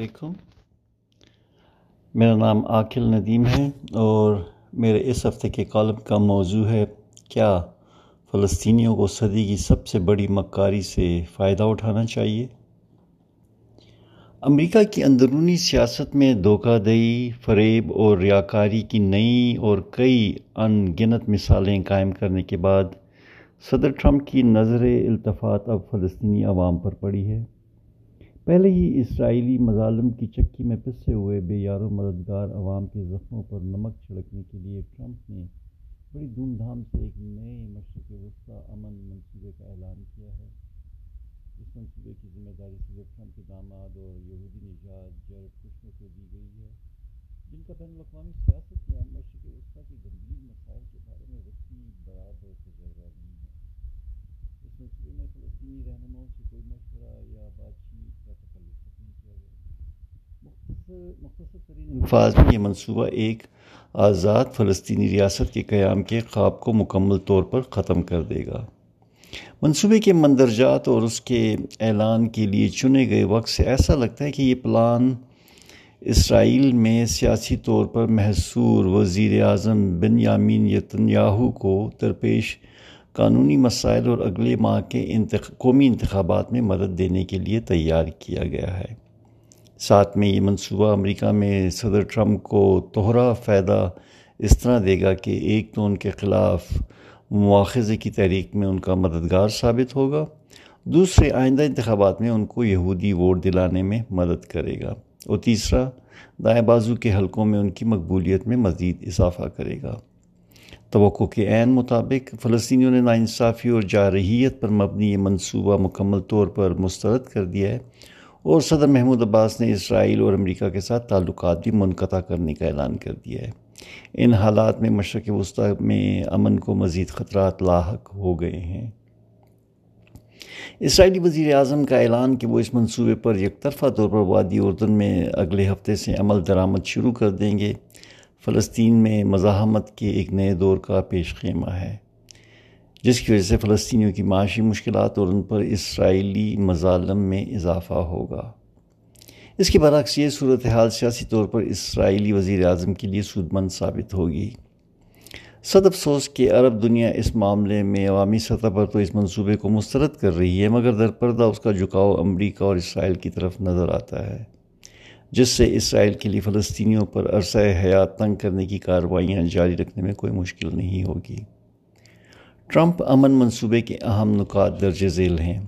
علیکم۔ میرا نام عاقل ندیم ہے اور میرے اس ہفتے کے کالم کا موضوع ہے، کیا فلسطینیوں کو صدی کی سب سے بڑی مکاری سے فائدہ اٹھانا چاہیے؟ امریکہ کی اندرونی سیاست میں دھوکہ دہی، فریب اور ریاکاری کی نئی اور کئی ان گنت مثالیں قائم کرنے کے بعد صدر ٹرمپ کی نظر التفات اب فلسطینی عوام پر پڑی ہے۔ پہلے ہی اسرائیلی مظالم کی چکی میں پسے ہوئے بے یار و مددگار عوام کے زخموں پر نمک چھڑکنے کے لیے ٹرمپ نے بڑی دھوم دھام سے ایک نئے مشرق وسطی امن منصوبے کا اعلان کیا ہے۔ اس منصوبے کی ذمہ داری صدر ٹرمپ کے داماد اور یہودی نژاد جیرڈ کشنر کو دی گئی ہے، جن کا بین الاقوامی سیاست میں مشرق وسطی کے گمبھیر مسائل کے بارے میں وسیع برابر تجربہ نہیں ہے۔ اس سلسلے میں فلسطینی رہنماؤں سے کوئی مشورہ یا بات چیت کا تخلص نہیں کیا گیا مختصر ترین الفاظ میں یہ منصوبہ ایک آزاد فلسطینی ریاست کے قیام کے خواب کو مکمل طور پر ختم کر دے گا۔ منصوبے کے مندرجات اور اس کے اعلان کے لیے چنے گئے وقت سے ایسا لگتا ہے کہ یہ پلان اسرائیل میں سیاسی طور پر محصور وزیر اعظم بن یامین یتنیاہو کو درپیش قانونی مسائل اور اگلے ماہ کے قومی انتخابات میں مدد دینے کے لیے تیار کیا گیا ہے۔ ساتھ میں یہ منصوبہ امریکہ میں صدر ٹرمپ کو توہرا فائدہ اس طرح دے گا کہ ایک تو ان کے خلاف مواخذے کی تحریک میں ان کا مددگار ثابت ہوگا، دوسرے آئندہ انتخابات میں ان کو یہودی ووٹ دلانے میں مدد کرے گا، اور تیسرا دائیں بازو کے حلقوں میں ان کی مقبولیت میں مزید اضافہ کرے گا۔ توقع کے عین مطابق فلسطینیوں نے ناانصافی اور جارحیت پر مبنی یہ منصوبہ مکمل طور پر مسترد کر دیا ہے۔ اور صدر محمود عباس نے اسرائیل اور امریکہ کے ساتھ تعلقات بھی منقطع کرنے کا اعلان کر دیا ہے۔ ان حالات میں مشرق وسطی میں امن کو مزید خطرات لاحق ہو گئے ہیں۔ اسرائیلی وزیر اعظم کا اعلان کہ وہ اس منصوبے پر یک طرفہ طور پر وادی اردن میں اگلے ہفتے سے عمل درآمد شروع کر دیں گے۔ فلسطین میں مزاحمت کے ایک نئے دور کا پیش خیمہ ہے۔ جس کی وجہ سے فلسطینیوں کی معاشی مشکلات اور ان پر اسرائیلی مظالم میں اضافہ ہوگا۔ اس کے برعکس یہ صورتحال سیاسی طور پر اسرائیلی وزیر اعظم کے لیے سود مند ثابت ہوگی۔ صد افسوس کہ عرب دنیا اس معاملے میں عوامی سطح پر تو اس منصوبے کو مسترد کر رہی ہے، مگر در پردہ اس کا جھکاؤ امریکہ اور اسرائیل کی طرف نظر آتا ہے، جس سے اسرائیل کے لیے فلسطینیوں پر عرصہ حیات تنگ کرنے کی کارروائیاں جاری رکھنے میں کوئی مشکل نہیں ہوگی۔ ٹرمپ امن منصوبے کے اہم نکات درج ذیل ہیں۔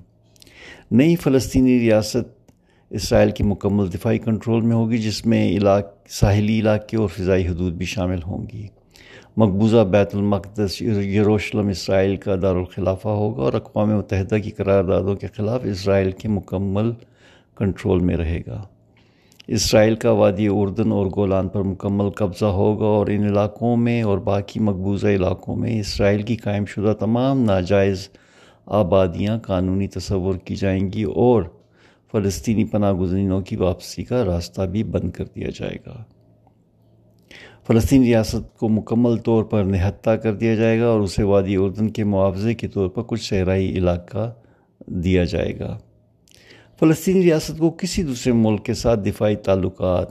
نئی فلسطینی ریاست اسرائیل کی مکمل دفاعی کنٹرول میں ہوگی، جس میں علاق، ساحلی علاقے اور فضائی حدود بھی شامل ہوں گی۔ مقبوضہ بیت المقدس، یروشلم اسرائیل کا دارالخلافہ ہوگا اور اقوام متحدہ کی قراردادوں کے خلاف اسرائیل کے مکمل کنٹرول میں رہے گا۔ اسرائیل کا وادی اردن اور گولان پر مکمل قبضہ ہوگا اور ان علاقوں میں اور باقی مقبوضہ علاقوں میں اسرائیل کی قائم شدہ تمام ناجائز آبادیاں قانونی تصور کی جائیں گی اور فلسطینی پناہ گزینوں کی واپسی کا راستہ بھی بند کر دیا جائے گا۔ فلسطین ریاست کو مکمل طور پر نہتہ کر دیا جائے گا اور اسے وادی اردن کے معاوضے کے طور پر کچھ صحرائی علاقہ دیا جائے گا۔ فلسطینی ریاست کو کسی دوسرے ملک کے ساتھ دفاعی تعلقات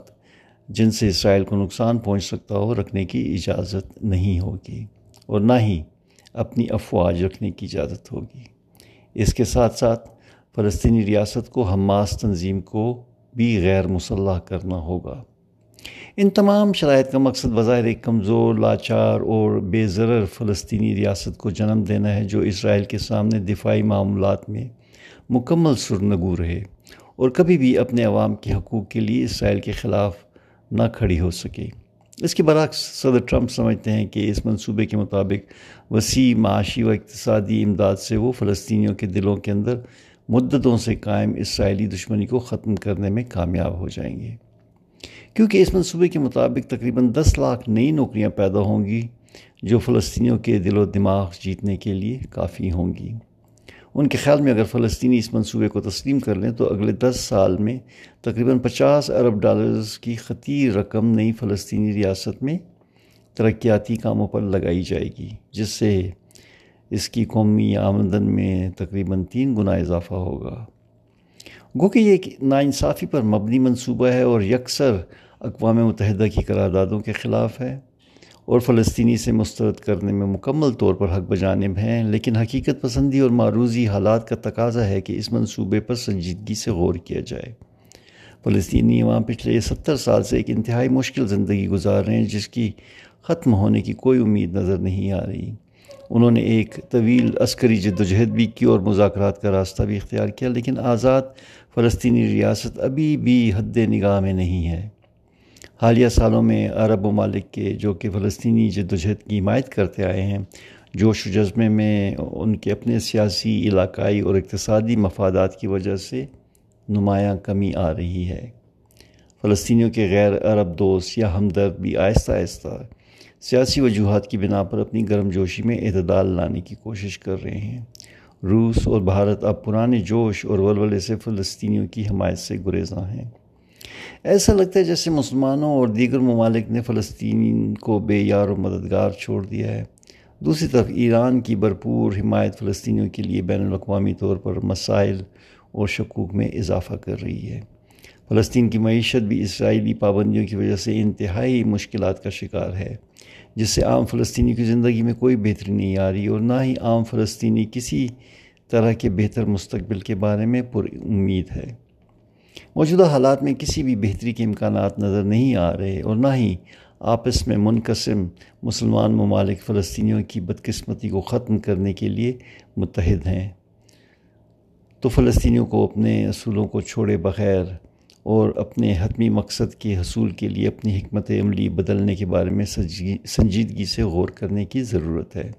جن سے اسرائیل کو نقصان پہنچ سکتا ہو رکھنے کی اجازت نہیں ہوگی اور نہ ہی اپنی افواج رکھنے کی اجازت ہوگی۔ اس کے ساتھ ساتھ فلسطینی ریاست کو حماس تنظیم کو بھی غیر مسلح کرنا ہوگا۔ ان تمام شرائط کا مقصد بظاہر ایک کمزور، لاچار اور بے ضرر فلسطینی ریاست کو جنم دینا ہے جو اسرائیل کے سامنے دفاعی معاملات میں مکمل سرنگو رہے اور کبھی بھی اپنے عوام کے حقوق کے لیے اسرائیل کے خلاف نہ کھڑی ہو سکے۔ اس کے برعکس صدر ٹرمپ سمجھتے ہیں کہ اس منصوبے کے مطابق وسیع معاشی و اقتصادی امداد سے وہ فلسطینیوں کے دلوں کے اندر مدتوں سے قائم اسرائیلی دشمنی کو ختم کرنے میں کامیاب ہو جائیں گے۔ کیونکہ اس منصوبے کے مطابق تقریباً دس لاکھ نئی نوکریاں پیدا ہوں گی جو فلسطینیوں کے دل و دماغ جیتنے کے لیے کافی ہوں گی۔ ان کے خیال میں اگر فلسطینی اس منصوبے کو تسلیم کر لیں تو اگلے دس سال میں تقریباً پچاس ارب ڈالرز کی خطیر رقم نئی فلسطینی ریاست میں ترقیاتی کاموں پر لگائی جائے گی، جس سے اس کی قومی آمدن میں تقریباً تین گنا اضافہ ہوگا۔ گو کہ یہ ایک ناانصافی پر مبنی منصوبہ ہے اور یکسر اقوام متحدہ کی قراردادوں کے خلاف ہے۔ اور فلسطینی سے مسترد کرنے میں مکمل طور پر حق بجانب ہیں، لیکن حقیقت پسندی اور معروضی حالات کا تقاضا ہے کہ اس منصوبے پر سنجیدگی سے غور کیا جائے۔ فلسطینی وہاں پچھلے ستر سال سے ایک انتہائی مشکل زندگی گزار رہے ہیں، جس کی ختم ہونے کی کوئی امید نظر نہیں آ رہی۔ انہوں نے ایک طویل عسکری جد و جہد بھی کی اور مذاکرات کا راستہ بھی اختیار کیا، لیکن آزاد فلسطینی ریاست ابھی بھی حد نگاہ میں نہیں ہے۔ حالیہ سالوں میں عرب ممالک کے جو کہ فلسطینی جد و جہد کی حمایت کرتے آئے ہیں، جوش و جذبے میں ان کے اپنے سیاسی، علاقائی اور اقتصادی مفادات کی وجہ سے نمایاں کمی آ رہی ہے۔ فلسطینیوں کے غیر عرب دوست یا ہمدرد بھی آہستہ آہستہ سیاسی وجوہات کی بنا پر اپنی گرم جوشی میں اعتدال لانے کی کوشش کر رہے ہیں۔ روس اور بھارت اب پرانے جوش اور ولولے سے فلسطینیوں کی حمایت سے گریزاں ہیں۔ ایسا لگتا ہے جیسے مسلمانوں اور دیگر ممالک نے فلسطین کو بے یار و مددگار چھوڑ دیا ہے۔ دوسری طرف، ایران کی بھرپور حمایت فلسطینیوں کے لیے بین الاقوامی طور پر مسائل اور شکوک میں اضافہ کر رہی ہے۔ فلسطین کی معیشت بھی اسرائیلی پابندیوں کی وجہ سے انتہائی مشکلات کا شکار ہے، جس سے عام فلسطینی کی زندگی میں کوئی بہتری نہیں آ رہی اور نہ ہی عام فلسطینی کسی طرح کے بہتر مستقبل کے بارے میں پر امید ہے۔ موجودہ حالات میں کسی بھی بہتری کے امکانات نظر نہیں آ رہے اور نہ ہی آپس میں منقسم مسلمان ممالک فلسطینیوں کی بدقسمتی کو ختم کرنے کے لیے متحد ہیں۔ تو فلسطینیوں کو اپنے اصولوں کو چھوڑے بغیر اور اپنے حتمی مقصد کے حصول کے لیے اپنی حکمت عملی بدلنے کے بارے میں سنجیدگی سے غور کرنے کی ضرورت ہے۔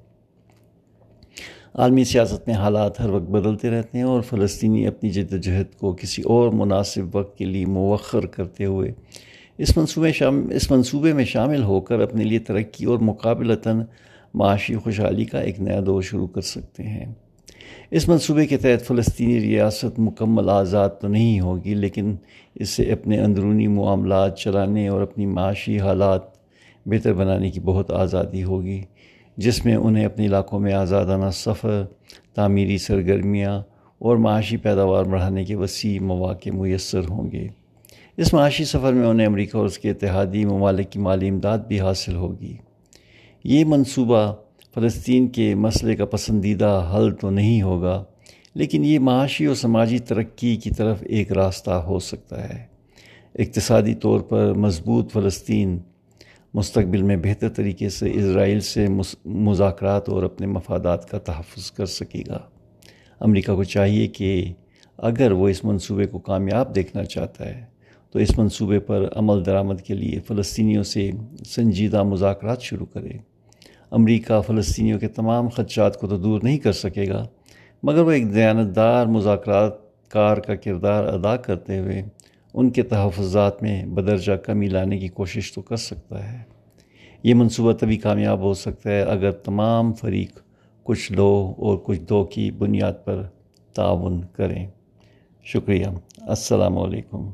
عالمی سیاست میں حالات ہر وقت بدلتے رہتے ہیں اور فلسطینی اپنی جد و جہد کو کسی اور مناسب وقت کے لیے موخر کرتے ہوئے اس منصوبے شام، اس منصوبے میں شامل ہو کر اپنے لیے ترقی اور مقابلتاً معاشی خوشحالی کا ایک نیا دور شروع کر سکتے ہیں۔ اس منصوبے کے تحت فلسطینی ریاست مکمل آزاد تو نہیں ہوگی، لیکن اس سے اپنے اندرونی معاملات، چلانے اور اپنی معاشی حالات بہتر بنانے کی بہت آزادی ہوگی۔ جس میں انہیں اپنے علاقوں میں آزادانہ سفر، تعمیری سرگرمیاں اور معاشی پیداوار بڑھانے کے وسیع مواقع میسر ہوں گے۔ اس معاشی سفر میں انہیں امریکہ اور اس کے اتحادی ممالک کی مالی امداد بھی حاصل ہوگی۔ یہ منصوبہ فلسطین کے مسئلے کا پسندیدہ حل تو نہیں ہوگا، لیکن یہ معاشی و سماجی ترقی کی طرف ایک راستہ ہو سکتا ہے۔ اقتصادی طور پر مضبوط فلسطین مستقبل میں بہتر طریقے سے اسرائیل سے مذاکرات اور اپنے مفادات کا تحفظ کر سکے گا۔ امریکہ کو چاہیے کہ اگر وہ اس منصوبے کو کامیاب دیکھنا چاہتا ہے، تو اس منصوبے پر عمل درآمد کے لیے فلسطینیوں سے سنجیدہ مذاکرات شروع کرے۔ امریکہ فلسطینیوں کے تمام خدشات کو تو دور نہیں کر سکے گا، مگر وہ ایک دیانتدار مذاکرات کار کا کردار ادا کرتے ہوئے ان کے تحفظات میں بدرجہ کمی لانے کی کوشش تو کر سکتا ہے۔ یہ منصوبہ تبھی کامیاب ہو سکتا ہے اگر تمام فریق کچھ لو اور کچھ دو کی بنیاد پر تعاون کریں۔ شکریہ۔ السلام علیکم۔